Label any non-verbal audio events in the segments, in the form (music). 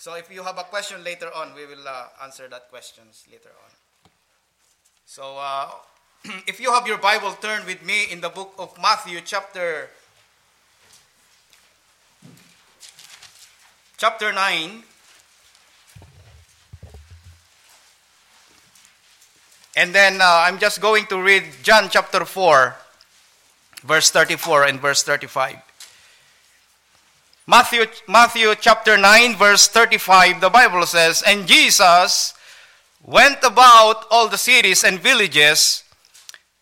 So if you have a question later on, we will uh, answer that questions later on. So uh, (clears throat) if you have your Bible, turn with me in the book of Matthew, chapter chapter 9. And then uh, I'm just going to read John chapter 4, verse 34 and verse 35. Matthew, Matthew chapter 9, verse 35, the Bible says, And Jesus went about all the cities and villages,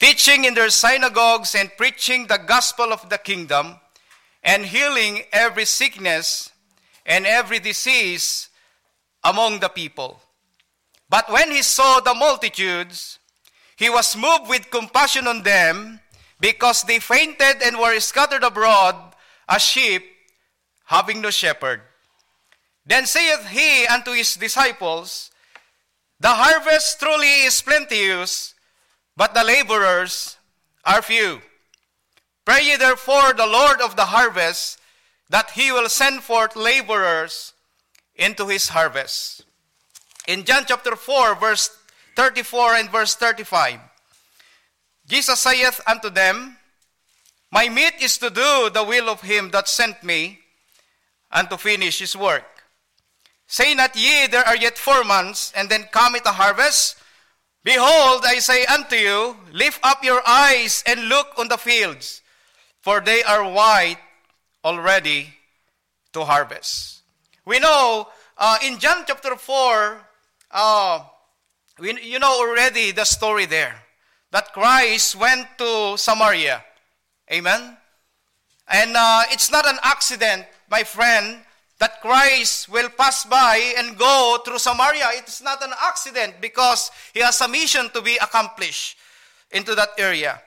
teaching in their synagogues and preaching the gospel of the kingdom, and healing every sickness and every disease among the people. But when he saw the multitudes, he was moved with compassion on them, because they fainted and were scattered abroad as sheep having no shepherd. Then saith he unto his disciples, The harvest truly is plenteous, but the laborers are few. Pray ye therefore the Lord of the harvest that he will send forth laborers into his harvest. In John chapter 4, verse 34 and verse 35, Jesus saith unto them, My meat is to do the will of him that sent me and to finish his work. Say not ye, there are yet four months, and then cometh a harvest? Behold, I say unto you, lift up your eyes and look on the fields, for they are white already to harvest. We know uh, in John chapter 4, uh, we, you know already the story there that Christ went to Samaria. Amen? And uh, it's not an accident my friend, that Christ will pass by and go through Samaria. It's not an accident because he has a mission to be accomplished into that area.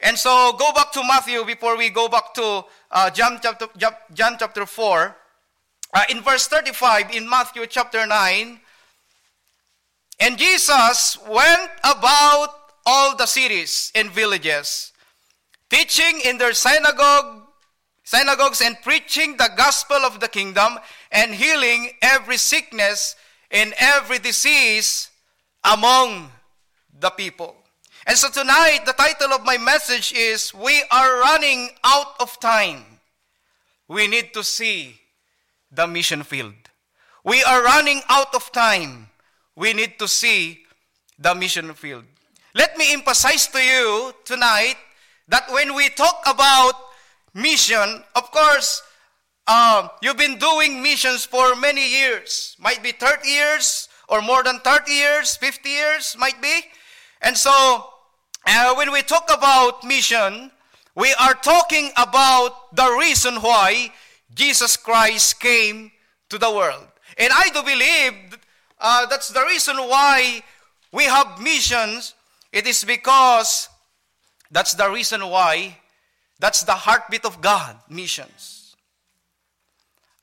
And so go back to Matthew before we go back to uh, John, chapter, John chapter 4. Uh, in verse 35 in Matthew chapter 9, and Jesus went about all the cities and villages, teaching in their synagogue synagogues and preaching the gospel of the kingdom and healing every sickness and every disease among the people. And so tonight, the title of my message is We Are Running Out of Time. We need to see the mission field. We are running out of time. We need to see the mission field. Let me emphasize to you tonight that when we talk about mission, of course, uh, you've been doing missions for many years. Might be 30 years or more than 30 years, 50 years, might be. And so, uh, when we talk about mission, we are talking about the reason why Jesus Christ came to the world. And I do believe uh, that's the reason why we have missions. It is because that's the reason why that's the heartbeat of God, missions.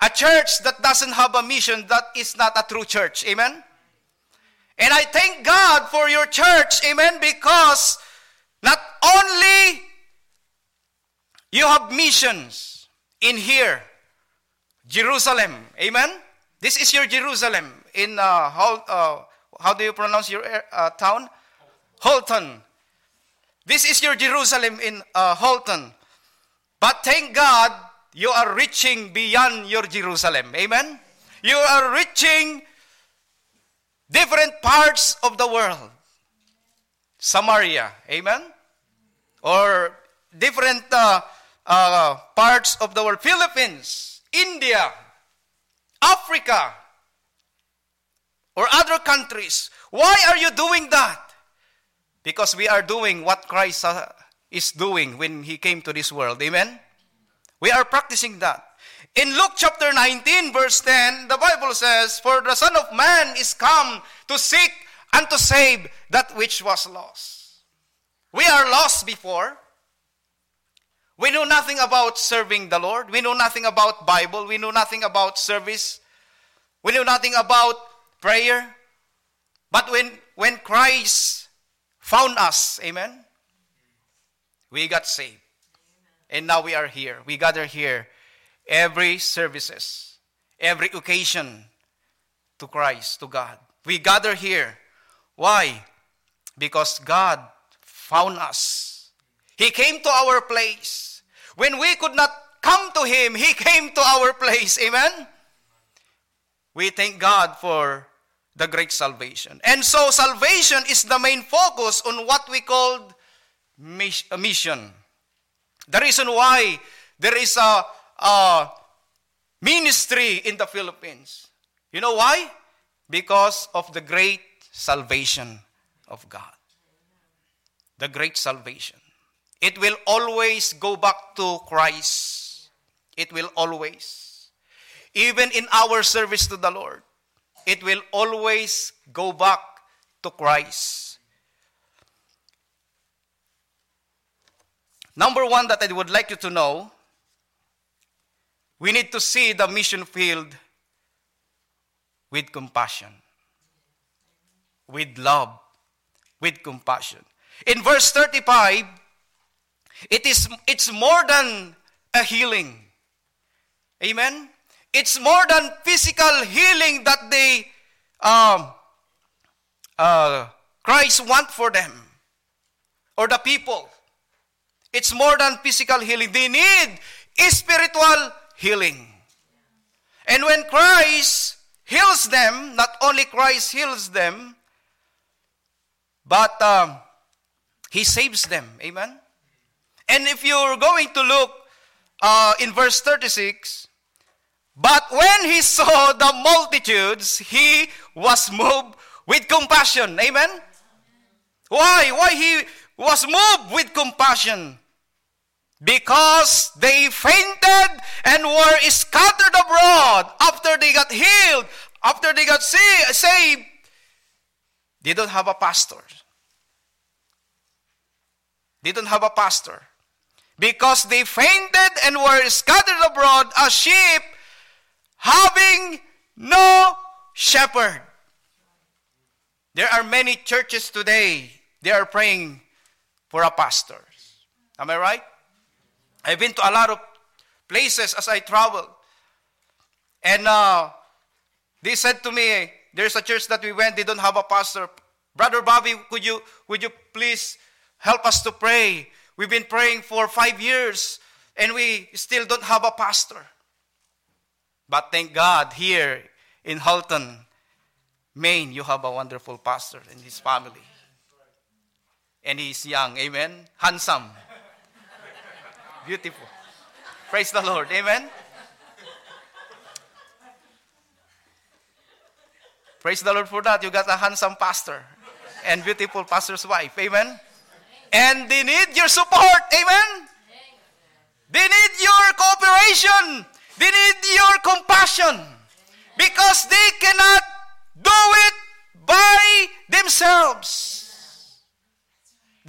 A church that doesn't have a mission, that is not a true church. Amen? And I thank God for your church. Amen? Because not only you have missions in here, Jerusalem. Amen? This is your Jerusalem in uh, how, uh, how do you pronounce your uh, town? Houlton. This is your Jerusalem in uh, Houlton. But thank God, you are reaching beyond your Jerusalem. Amen? You are reaching different parts of the world. Samaria. Amen? Or different uh, uh, parts of the world. Philippines, India, Africa, or other countries. Why are you doing that? Because we are doing what Christ uh, is doing when he came to this world. Amen? We are practicing that. In Luke chapter 19, verse 10, the Bible says, For the Son of Man is come to seek and to save that which was lost. We are lost before. We know nothing about serving the Lord. We know nothing about Bible. We know nothing about service. We know nothing about prayer. But when, when Christ found us, amen, we got saved. And now we are here. We gather here every services, every occasion to Christ, to God. We gather here. Why? Because God found us. He came to our place. When we could not come to Him, He came to our place. Amen? We thank God for the great salvation. And so, salvation is the main focus on what we call mission. The reason why there is a, a ministry in the Philippines. You know why? Because of the great salvation of God. The great salvation. It will always go back to Christ. It will always. Even in our service to the Lord, it will always go back to Christ. Number one that I would like you to know we need to see the mission field with compassion, with love, with compassion. In verse 35, it is it's more than a healing. Amen. It's more than physical healing that they um, uh, Christ want for them or the people. It's more than physical healing. They need spiritual healing. And when Christ heals them, not only Christ heals them, but um, He saves them. Amen? And if you're going to look uh, in verse 36, but when he saw the multitudes, he was moved with compassion. Amen? Why? Why he was moved with compassion? because they fainted and were scattered abroad after they got healed, after they got saved. They don't have a pastor. They don't have a pastor. Because they fainted and were scattered abroad as sheep, having no shepherd. There are many churches today, they are praying for a pastor. Am I right? I've been to a lot of places as I travel. And uh, they said to me, there's a church that we went, they don't have a pastor. Brother Bobby, could you, would you please help us to pray? We've been praying for five years and we still don't have a pastor. But thank God, here in Houlton, Maine, you have a wonderful pastor and his family. And he's young, amen? Handsome. Beautiful. Praise the Lord. Amen. Praise the Lord for that. You got a handsome pastor and beautiful pastor's wife. Amen. And they need your support. Amen. They need your cooperation. They need your compassion. Because they cannot do it by themselves.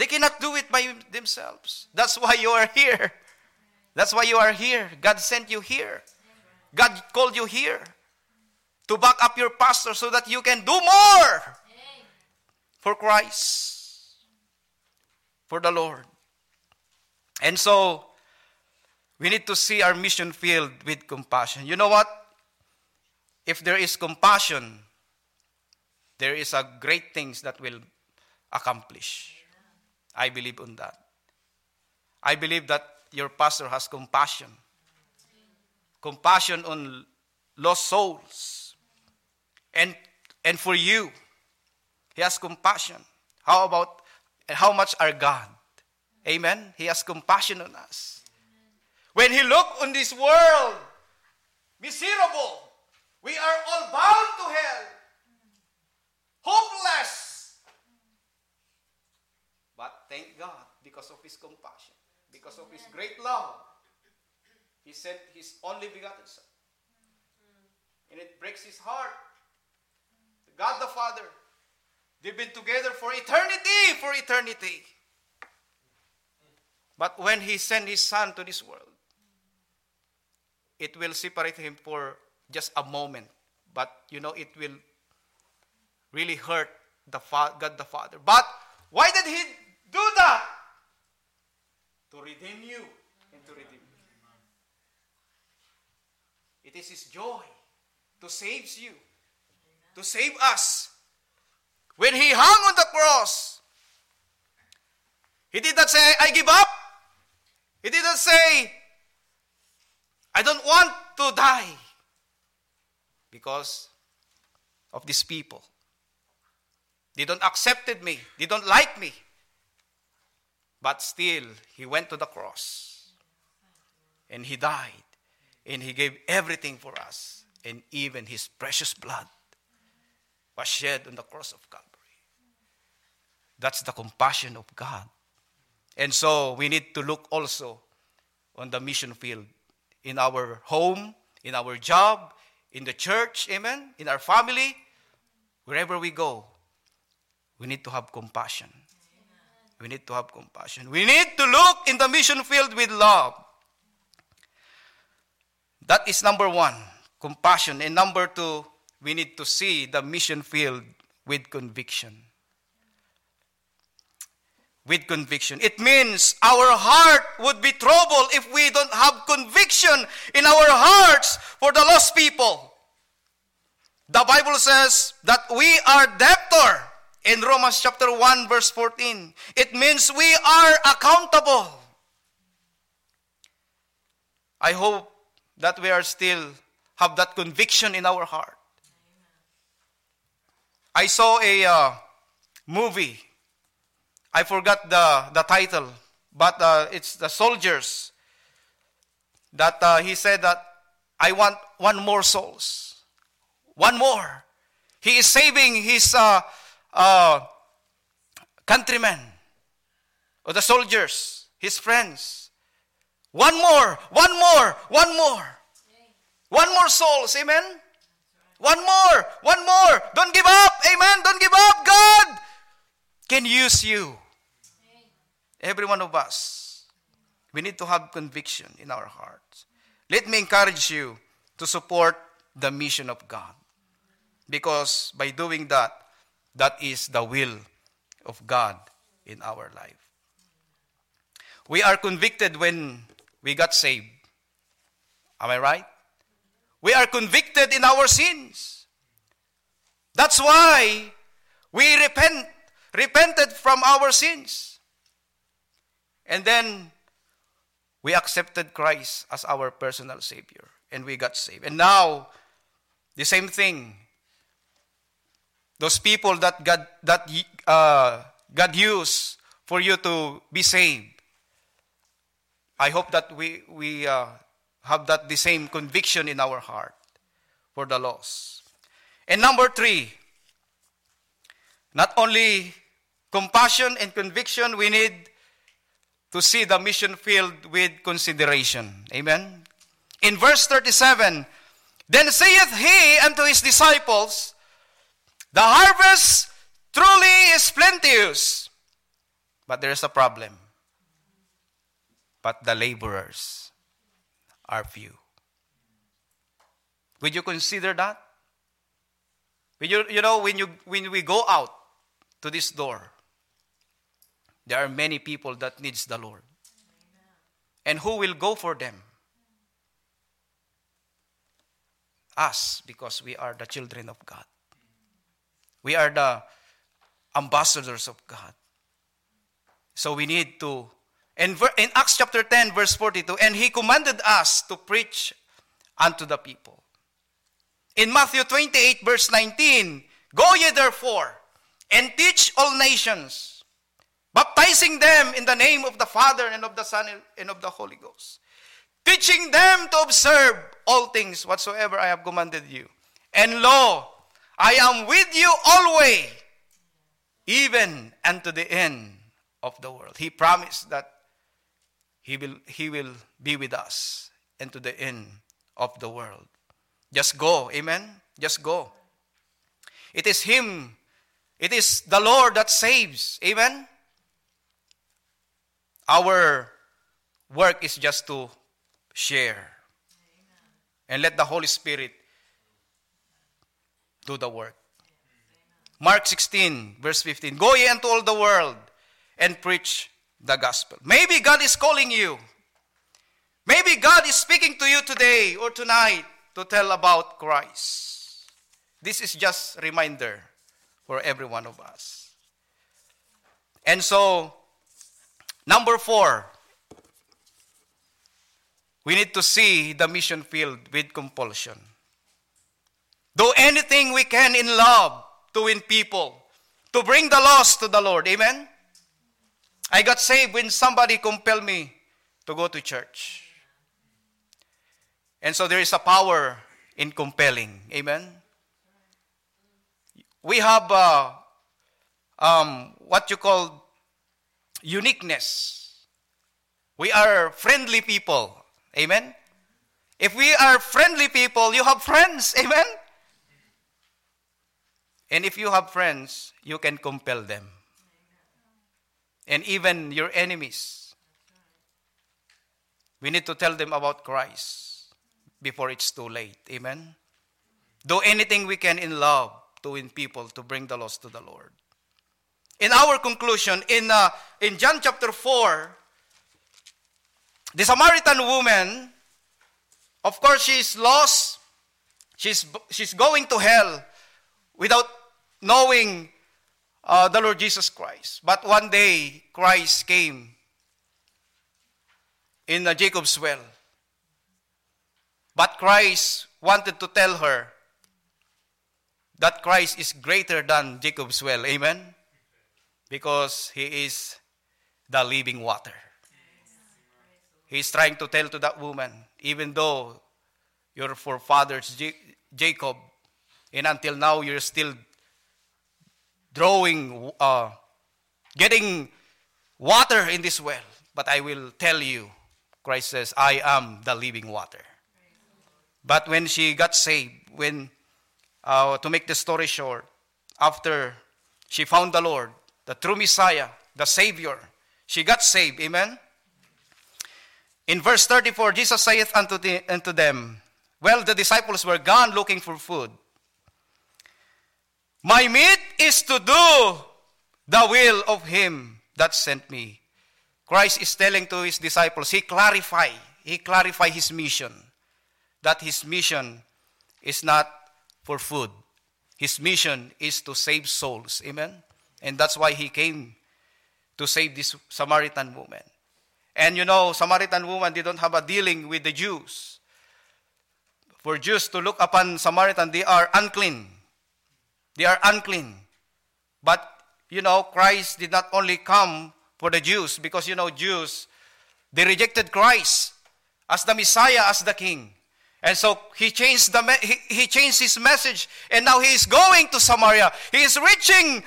They cannot do it by themselves. That's why you are here. That's why you are here. God sent you here. God called you here to back up your pastor so that you can do more for Christ, for the Lord. And so, we need to see our mission field with compassion. You know what? If there is compassion, there is a great things that will accomplish. I believe on that. I believe that your pastor has compassion. Compassion on lost souls. And, and for you, he has compassion. How about, and how much our God? Amen? He has compassion on us. When he looked on this world, miserable, we are all bound to hell, hopeless. But thank God because of his compassion because of his great love, he sent his only begotten Son. And it breaks his heart. God the Father, they've been together for eternity, for eternity. But when he sent his Son to this world, it will separate him for just a moment. But you know, it will really hurt the Fa- God the Father. But why did he do that? to redeem you and to redeem me. It is His joy to save you. to save us. When he hung on the cross, he did not say, I give up. He did not say, I don't want to die because of these people. They don't accepted me. They don't like me. But still, he went to the cross and he died and he gave everything for us and even his precious blood was shed on the cross of Calvary. That's the compassion of God. And so we need to look also on the mission field in our home, in our job, in the church, amen, in our family, wherever we go. We need to have compassion. We need to have compassion. We need to look in the mission field with love. That is number one, compassion. And number two, we need to see the mission field with conviction. With conviction. It means our heart would be troubled if we don't have conviction in our hearts for the lost people. The Bible says that we are debtor in Romans chapter 1 verse 14. It means we are accountable. I hope that we are still have that conviction in our heart. I saw a uh, movie. I forgot the, the title, but uh, it's the soldiers that uh, he said that I want one more souls. One more. He is saving his uh, countrymen or the soldiers, his friends. One more, one more, one more. One more souls, amen? One more, one more. Don't give up, amen? Don't give up. God can use you. Every one of us. We need to have conviction in our hearts. Let me encourage you to support the mission of God. Because by doing that, that is the will of God in our life. We are convicted when we got saved. Am I right? We are convicted in our sins. That's why we repent, repented from our sins. And then we accepted Christ as our personal Savior and we got saved. And now, the same thing those people that God, that, uh, God used for you to be saved. I hope that we, we uh, have that the same conviction in our heart for the lost. And number three, not only compassion and conviction, we need to see the mission field with consideration. Amen. In verse 37, then saith he unto his disciples, the harvest truly is plenteous, but there is a problem. But the laborers are few. Would you consider that? You, you know, when, you, when we go out to this door, there are many people that needs the Lord. And who will go for them? Us, because we are the children of God. We are the ambassadors of God. So we need to. In, in Acts chapter 10, verse 42, and he commanded us to preach unto the people. In Matthew 28, verse 19, Go ye therefore and teach all nations, baptizing them in the name of the Father and of the Son and of the Holy Ghost, teaching them to observe all things whatsoever I have commanded you. And lo, I am with you always, even unto the end of the world. He promised that he will, he will be with us and to the end of the world. Just go, amen? Just go. It is Him, it is the Lord that saves, amen? Our work is just to share and let the Holy Spirit do the work. Mark 16, verse 15. Go ye into all the world and preach the gospel. Maybe God is calling you. Maybe God is speaking to you today or tonight to tell about Christ. This is just a reminder for every one of us. And so, number four, we need to see the mission field with compulsion. Do anything we can in love to win people, to bring the lost to the Lord. Amen? I got saved when somebody compelled me to go to church. And so there is a power in compelling. Amen? We have uh, um, what you call uniqueness. We are friendly people. Amen? If we are friendly people, you have friends. Amen? And if you have friends, you can compel them. And even your enemies. We need to tell them about Christ before it's too late. Amen? Do anything we can in love to win people to bring the lost to the Lord. In our conclusion, in, uh, in John chapter 4, the Samaritan woman, of course, she's lost. She's, she's going to hell without knowing uh, the Lord Jesus Christ. But one day, Christ came in uh, Jacob's well. But Christ wanted to tell her that Christ is greater than Jacob's well. Amen? Because he is the living water. He's trying to tell to that woman, even though your forefathers, Jacob, and until now you're still drawing, uh, getting water in this well. But I will tell you, Christ says, I am the living water. But when she got saved, when, uh, to make the story short, after she found the Lord, the true Messiah, the Savior, she got saved. Amen? In verse 34, Jesus saith unto, the, unto them, Well, the disciples were gone looking for food. My meat is to do the will of him that sent me. Christ is telling to his disciples, he clarify, he clarify his mission. That his mission is not for food. His mission is to save souls. Amen? And that's why he came to save this Samaritan woman. And you know, Samaritan woman they don't have a dealing with the Jews. For Jews to look upon Samaritan, they are unclean. They are unclean. But, you know, Christ did not only come for the Jews, because, you know, Jews, they rejected Christ as the Messiah, as the King. And so he changed, the, he, he changed his message, and now he is going to Samaria. He is reaching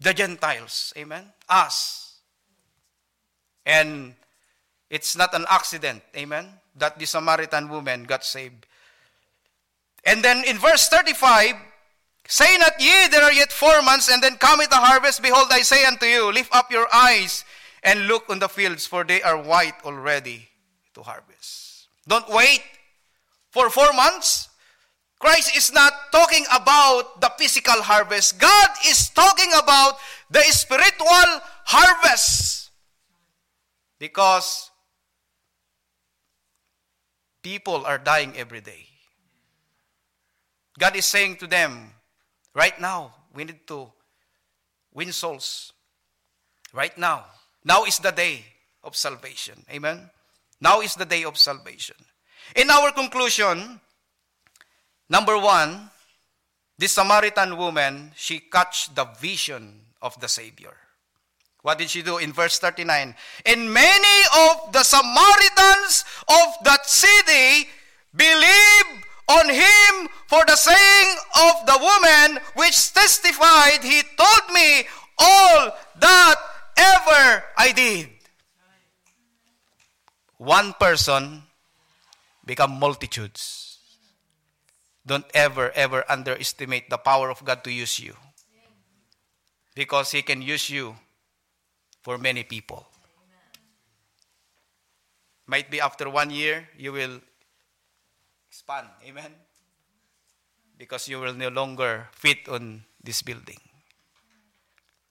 the Gentiles. Amen? Us. And it's not an accident, amen, that the Samaritan woman got saved. And then in verse 35, Say not ye, there are yet four months, and then cometh the harvest. Behold, I say unto you, lift up your eyes and look on the fields, for they are white already to harvest. Don't wait for four months. Christ is not talking about the physical harvest. God is talking about the spiritual harvest. Because people are dying every day. God is saying to them, Right now, we need to win souls. Right now. Now is the day of salvation. Amen? Now is the day of salvation. In our conclusion, number one, this Samaritan woman, she catch the vision of the Savior. What did she do in verse 39? And many of the Samaritans of that city believed on him for the saying of the woman which testified, He told me all that ever I did. One person become multitudes. Don't ever, ever underestimate the power of God to use you. Because He can use you for many people. Might be after one year, you will expand. Amen? Because you will no longer fit on this building.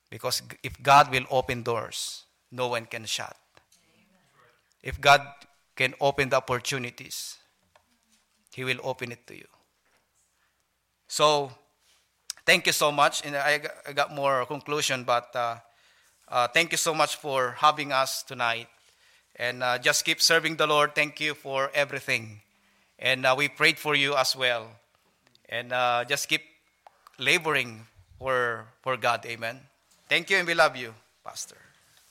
Because if God will open doors, no one can shut. If God can open the opportunities, He will open it to you. So, thank you so much. And I got more conclusion, but uh, uh, thank you so much for having us tonight. And uh, just keep serving the Lord. Thank you for everything. And uh, we prayed for you as well. And uh, just keep laboring for, for God. Amen. Thank you, and we love you, Pastor.